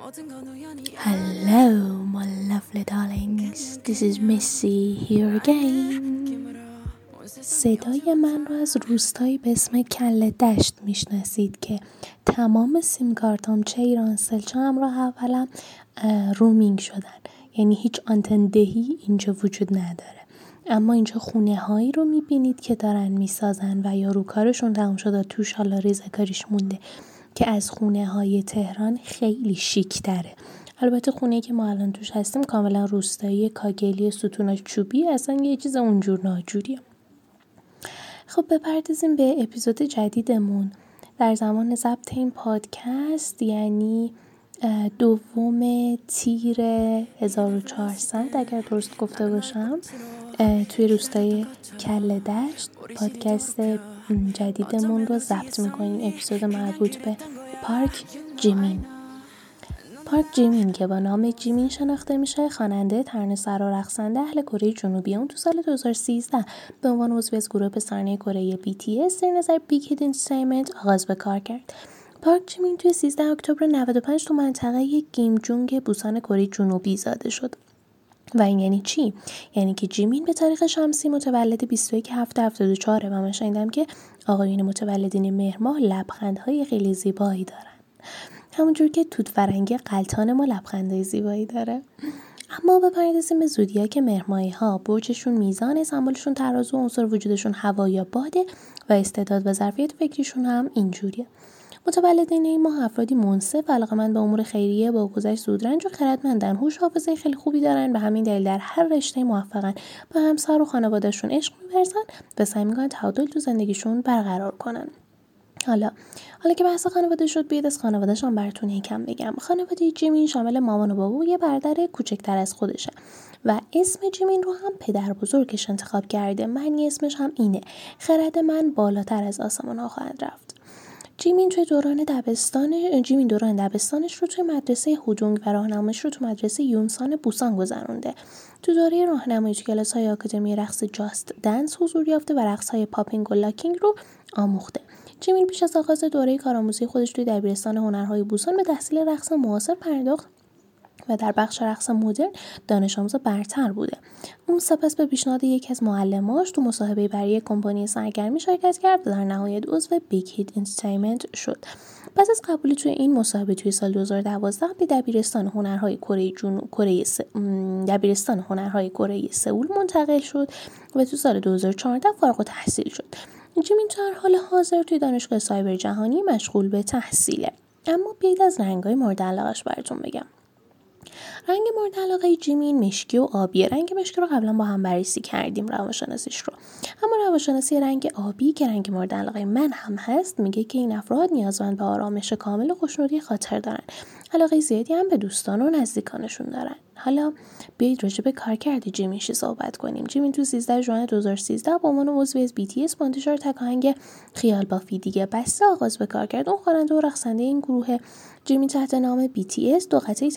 Hello, my lovely darlings. This is Missy here again. صدای من رو از روستایی به اسم کله دشت می‌شناسید که تمام سیم کارتام چه ایران چه همراه اولم رومینگ شدن یعنی هیچ آنتن دهی اینجا وجود نداره اما اینجا خونه هایی رو می‌بینید که دارن می‌سازن و یا رو کارشون تموم شده توش حالا ریزه مونده که از خونه های تهران خیلی شیک تره. البته خونه که ما الان توش هستیم کاملا روستایی کاگلی ستوناش چوبی اصلا یه چیز اونجور ناجوریه. خب بپردازیم به اپیزود جدیدمون. در زمان ضبط این پادکست یعنی دوم تیر 1400 اگر درست گفته باشم توی روستای کل دشت پادکست جدیدمون رو ضبط می‌کنیم. اپیزود مربوط به پارک جیمین. پارک جیمین که با نام جیمین شناخته میشه خواننده سر و رقصنده اهل کره جنوبی. اون تو سال 2013 به عنوان عضو از گروه پسرانه کره BTS در نظر Big Hit Entertainment آغاز به کار کرد. پارک جیمین توی 13 اکتبر 95 تو منطقه گیمجونگ بوسان کره جنوبی زاده شد. و این یعنی چی؟ یعنی که جیمین به تاریخ شمسی متولد 21 هفته 74 و من شنیدم که آقایون متولدین مهر لبخندهای خیلی زیبایی دارن. همونجور که توت فرنگی قلتان ما لبخندهای زیبایی داره. اما بپردازیم به زودیاک مهرمایی ها برجشون میزان سمبولشون ترازو عنصر وجودشون هوا یا باده و استعداد و ظرفیت فکریشون هم اینجوریه. متولدین این ماه افرادی منصف من به امور خیریه با گذشت زودرنج و خردمندن. هوش حافظه خیلی خوبی دارن به همین دلیل در هر رشته موفقن. به همسر و خانوادهشون عشق میورزن و سعی می‌کنن تعادل تو زندگیشون برقرار کنن. حالا حالا که بحث خانواده شد بیاد از خانوادهشان براتون یکم بگم. خانواده جیمین شامل مامان و بابا و یه برادر کوچکتر از خودشه و اسم جیمین رو هم پدر بزرگش انتخاب کرده. معنی اسمش هم اینه. خرد من بالاتر از آسمان ها خواهد رفت. جیمین توی دوران دبستان جیمین دوران دبستانش رو توی مدرسه هودونگ و راهنماییش رو توی مدرسه یونسان بوسان گذرونده. تو دوره راهنمایی تو کلاس های آکادمی رقص Just Dance حضور یافته و رقص های popping و locking رو آموخته. جیمین پیش از آغاز دوره کارآموزی خودش توی دبیرستان هنرهای بوسان به تحصیل رقص معاصر پرداخت و در بخش رقص مدرن دانش آموز برتر بوده. اون سپس به پیشنهاد یکی از معلماش تو مصاحبه برای کمپانی سرگرمی شرکت کرد و در نهایت عضو Big Hit Entertainment شد. پس از قبولی توی این مسابقه توی سال 2012 به دبیرستان هنرهای کره جنوب کره س... دبیرستان هنرهای کره سئول منتقل شد و تو سال 2014 فارغ التحصیل شد. جیمین در حال حاضر توی دانشگاه سایبر جهانی مشغول به تحصیله. اما بیاید از رنگای مورد علاقش براتون بگم. رنگ مورد علاقه جیمین مشکی و آبیه. رنگ مشکی رو قبلا با هم بررسی کردیم روانشناسیش رو. اما روانشناسی رنگ آبی که رنگ مورد علاقه من هم هست میگه که این افراد نیازمند به آرامش کامل و خوشنودی خاطر دارن. علاقه زیادی هم به دوستان و نزدیکانشون دارن. حالا بیاید راجع به کارکرد جیمینشی صحبت کنیم. جیمین تو 13 ژوئن 2013 با عنوان عضو از BTS با انتشار تکاهنگ خیال بافی دیگه بسته آغاز به کار کرد. اون خواننده و رقصنده این گروه جیمی تحت نام BTS دو قطعه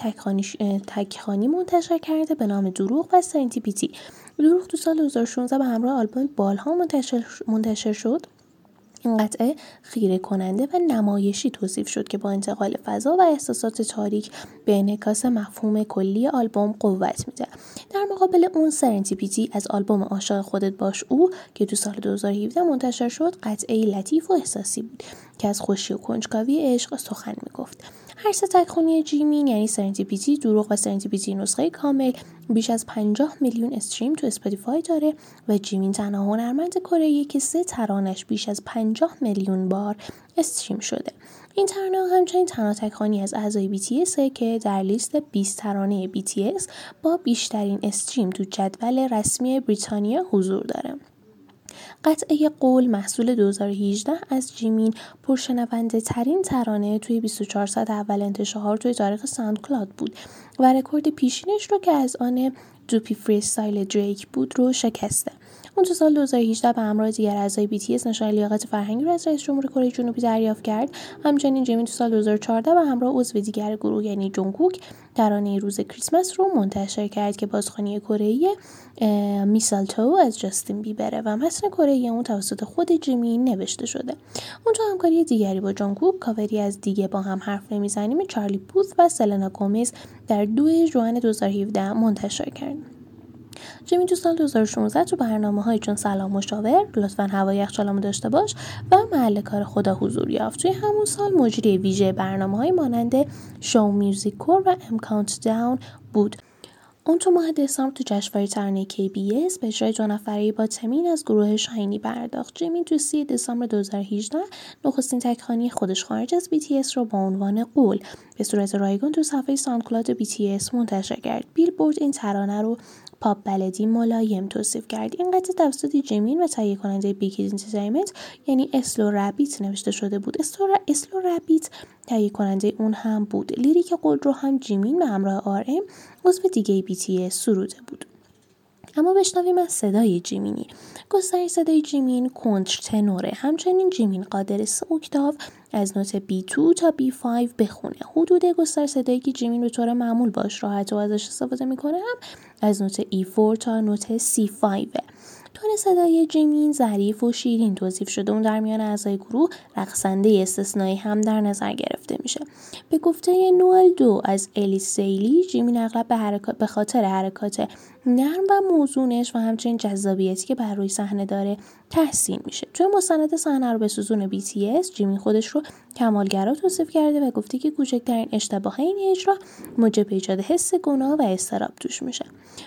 تکخانی منتشر کرده به نام دروغ و سنتیپیتی دروغ تو سال 2016 به همراه آلبوم بالها منتشر شد. این قطعه خیره کننده و نمایشی توصیف شد که با انتقال فضا و احساسات تاریک به انعکاس مفهوم کلی آلبوم قوت میده. در مقابل اون Serendipity از آلبوم عاشق خودت باش او که تو سال 2017 منتشر شد قطعه لطیف و احساسی بود که از خوشی و کنجکاوی عشق سخن می‌گفت. هر سه تکخونی جیمین یعنی Serendipity دروغ و Serendipity نسخه کامل. بیش از 50 میلیون stream تو Spotify داره و جیمین تنها هنرمند کره که سه ترانش بیش از 50 میلیون بار stream شده. این ترانه همچنین تنها تکخانی از اعضای BTS که در لیست 20 ترانه BTS با بیشترین stream تو جدول رسمی بریتانیا حضور داره. قطعه قول محصول 2018 از جیمین پرشنونده ترین ترانه توی 24 ساعت اول انتشار توی تاریخ SoundCloud بود و رکورد پیشینش رو که از آن Duppy Freestyle دریک بود رو شکسته. اون تو سال 2018 به همراه دیگر اعضای BTS نشان لیاقت فرهنگی رو از رئیس جمهور کره جنوبی دریافت کرد. همچنین جیمین تو سال 2014 به همراه عضو دیگر گروه یعنی جونگوک ترانه روز کریسمس رو منتشر کرد که بازخوانی کره Mistletoe از جاستین بیبره و متن کره اون توسط خود جیمین نوشته شده. اونجا همکاری دیگری با جونگوک کاوری از دیگه با هم حرف نمی‌زنیم چارلی پوث و سلنا گومز در دو جوان 2017 منتشر کرد جیمی تو سال 2016 تو برنامه های چون سلام مشاور لطفا هوای یخچالمو داشته باش و محل کار خدا حضور یافت توی همون سال مجری ویژه برنامه های مانند شو میوزیک کور و ام کانت داون بود اون تو ماه دسامبر تو جشنواره ترانه KBS به اجرای دو نفره با تمین از گروه شاینی پرداخت. جیمی تو سی دسامبر 2018 نخستین تکخانی خودش خارج از BTS رو با عنوان قول به صورت رایگان تو صفحه SoundCloud BTS منتشر کرد. بیلبورد این ترانه رو pop ballad ی ملایم توصیف کرد. این قطعه توسط جیمین و تهیه کننده Big Hit Entertainment یعنی Slow Rabbit نوشته شده بود. Slow Rabbit تهیه کننده اون هم بود. lyric قول رو هم جیمین به همراه RM عضو دیگه بی سروده بود. اما بشنویم از صدای جیمینی. گستری صدای جیمین countertenor ه همچنین جیمین قادر سه اکتاو از نوت B2 تا B5 بخونه. حدود گستر صدایی که جیمین به طور معمول باش راحت و ازش استفاده می‌کنه هم از نوت E4 تا نوت C5 تون صدای جیمین ظریف و شیرین توصیف شده. اون در میان اعضای گروه رقصنده استثنایی هم در نظر گرفته میشه. به گفته نوال دو از الیس سیلی جیمین اغلب به, به خاطر حرکات نرم و موزونش و همچنین جذابیتی که بر روی صحنه داره تحسین میشه. توی مستند صحنه رو به سوزون BTS جیمین خودش رو کمالگرا توصیف کرده و گفته که کوچکترین اشتباه این اجرا موجب ایجاد حس گناه و استراب توش میشه.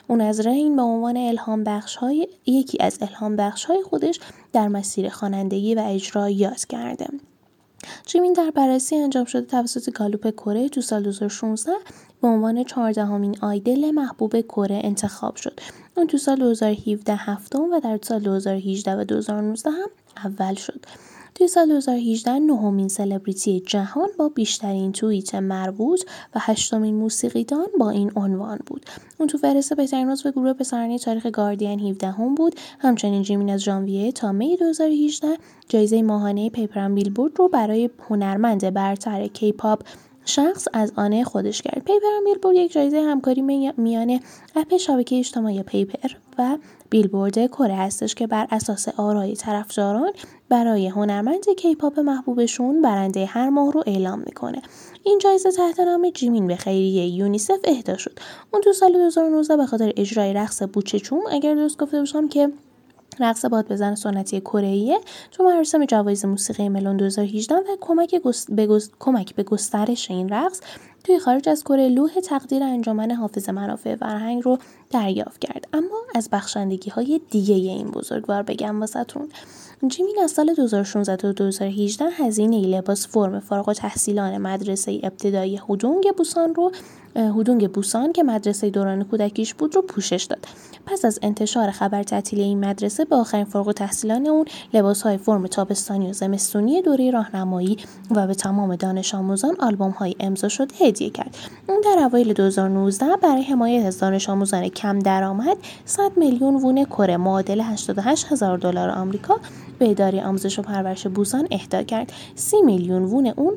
اون از این به عنوان الهام بخش های یکی از الهام بخش های خودش در مسیر خوانندگی و اجرا یاد کرده جیمین در بررسی انجام شده توسط گالوپ کره تو سال 2016 به عنوان چهاردهمین آیدل محبوب کره انتخاب شد. اون تو سال 2017 هفتم و در سال 2018 و 2019 هم اول شد. توی سال 2018 نهمین سلبریتی جهان با بیشترین توییت مربوط و هشتمین موسیقیدان با این عنوان بود. اون تو فهرست بهترین عضو گروه پسرانه تاریخ گاردین 17 هم بود. همچنین جیمین از ژانویه تا می 2018 جایزه ماهانه Peeper ن Billboard رو برای هنرمند برتر K-pop شخص از آن خودش کرد. Peeper Billboard یک جایزه همکاری میان app شبکه اجتماعی Peeper و بیلبورد کره هستش که بر اساس آرای طرفداران برای هنرمند K-pop محبوبشون برنده هر ماه رو اعلام می‌کنه. این جایزه تحت نام جیمین به خیریه یونیسف اهدا شد. اون تو سال 2019 به خاطر اجرای رقص بوچه چوم اگر درست گفته باشم که رقص باد بزن سنتی کره تو مراسم جوایز موسیقی Melon 2018 و کمک, به کمک به گسترش این رقص توی خارج از کره لوح تقدیر انجمن حافظ منافع فرهنگ رو دریافت کرد. اما از بخشندگی های دیگه این بزرگوار بگم واسهتون. جیمین از سال 2016 تا 2018 هزینه لباس فرم فارغ تحصیلان مدرسه ابتدایی هودونگ بوسان رو هودونگ بوسان که مدرسه دوران کودکیش بود رو پوشش داد پس از انتشار خبر تعطیلی این مدرسه به آخرین فارغ تحصیلان اون لباس های فرم تابستانی و زمستونی دوره راهنمایی و به تمام دانش آموزان آلبوم های امضا شده هدیه کرد. اون در اوایل 2019 برای حمایت از دانش آموزان کم درآمد 100 میلیون وون کره معادل 88 هزار دلار آمریکا به اداره آموزش و پرورش بوسان اهدا کرد. 30 میلیون وون اون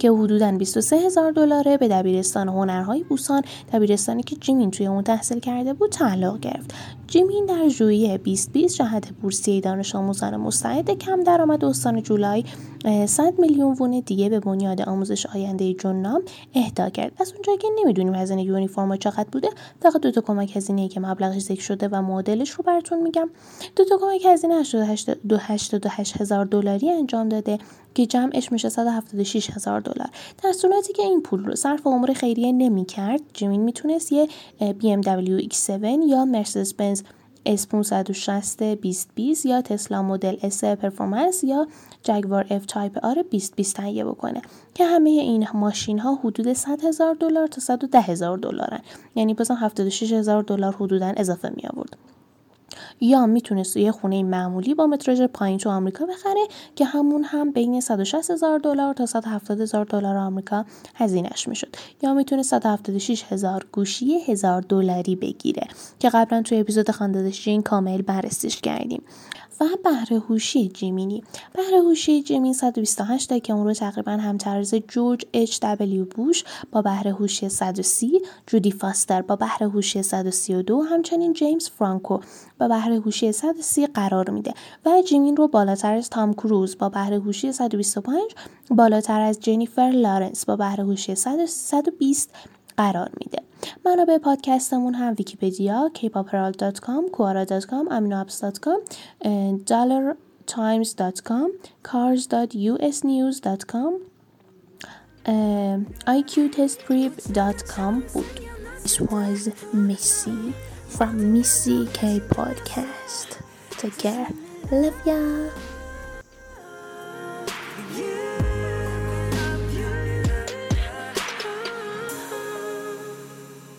که حدوداً 23 هزار دلاره به دبیرستان هنرهای بوسان دبیرستانی که جیمین توی اون تحصیل کرده بود تعلق گرفت. جیمین در ژوئیه 2020 جهت بورسیه دانش آموزان مستعد کم درآمد. استان جولای 100 میلیون وون دیگه به بنیاد آموزش آینده جنام اهدا کرد. از اونجایی که نمی‌دونیم هزینه یونیفرم چقدر بوده فقط دو تا کمک هزینه که مبلغش ذکر شده و معادلش رو براتون میگم. دو تا کمک هزینه 88 هزار دلاری انجام داده. که جمعش میشه 176 هزار دلار. در صورتی که این پول رو صرف امور خیریه نمی کرد جیمین می‌تونست یه BMW X7 یا مرسدس بنز S560 2020 یا تسلا مدل S پرفورمنس یا جگوار F تایپ R 2020 تهیه بکنه که همه این ماشین ها حدود 100 هزار دلار تا 110 هزار دلارن. یعنی بازم 76 هزار دلار حدودا اضافه می آورد یا می‌تونست یه خونه معمولی با متراژ پایین تو آمریکا بخره که همون هم بین 160 هزار دلار تا 170 هزار دلار آمریکا هزینهش می‌شد. یا می‌تونه 176 هزار گوشی هزار دلاری بگیره که قبلا توی اپیزود خاندادشین کامل بررسیش کردیم. و بهره هوشی جیمینی بهره هوشی جیمین 128 که اون رو تقریبا هم‌تراز جورج اچ دبلیو بوش با بهره هوشی 130 جودی فاستر با بهره هوشی 132 همچنین جیمز فرانکو با هوشی 130 قرار میده و جیمین رو بالاتر از تام کروز با بهره هوشی 125 بالاتر از جنیفر لارنس با بهره هوشی 120 قرار میده. منابع پادکستمون هم ویکیپدیا kpopperal.com Quora.com aminoapps.com dollartimes.com cars.usnews.com iqtestprep.com بود. This was Missy from Missy K Podcast. Take care. Love ya.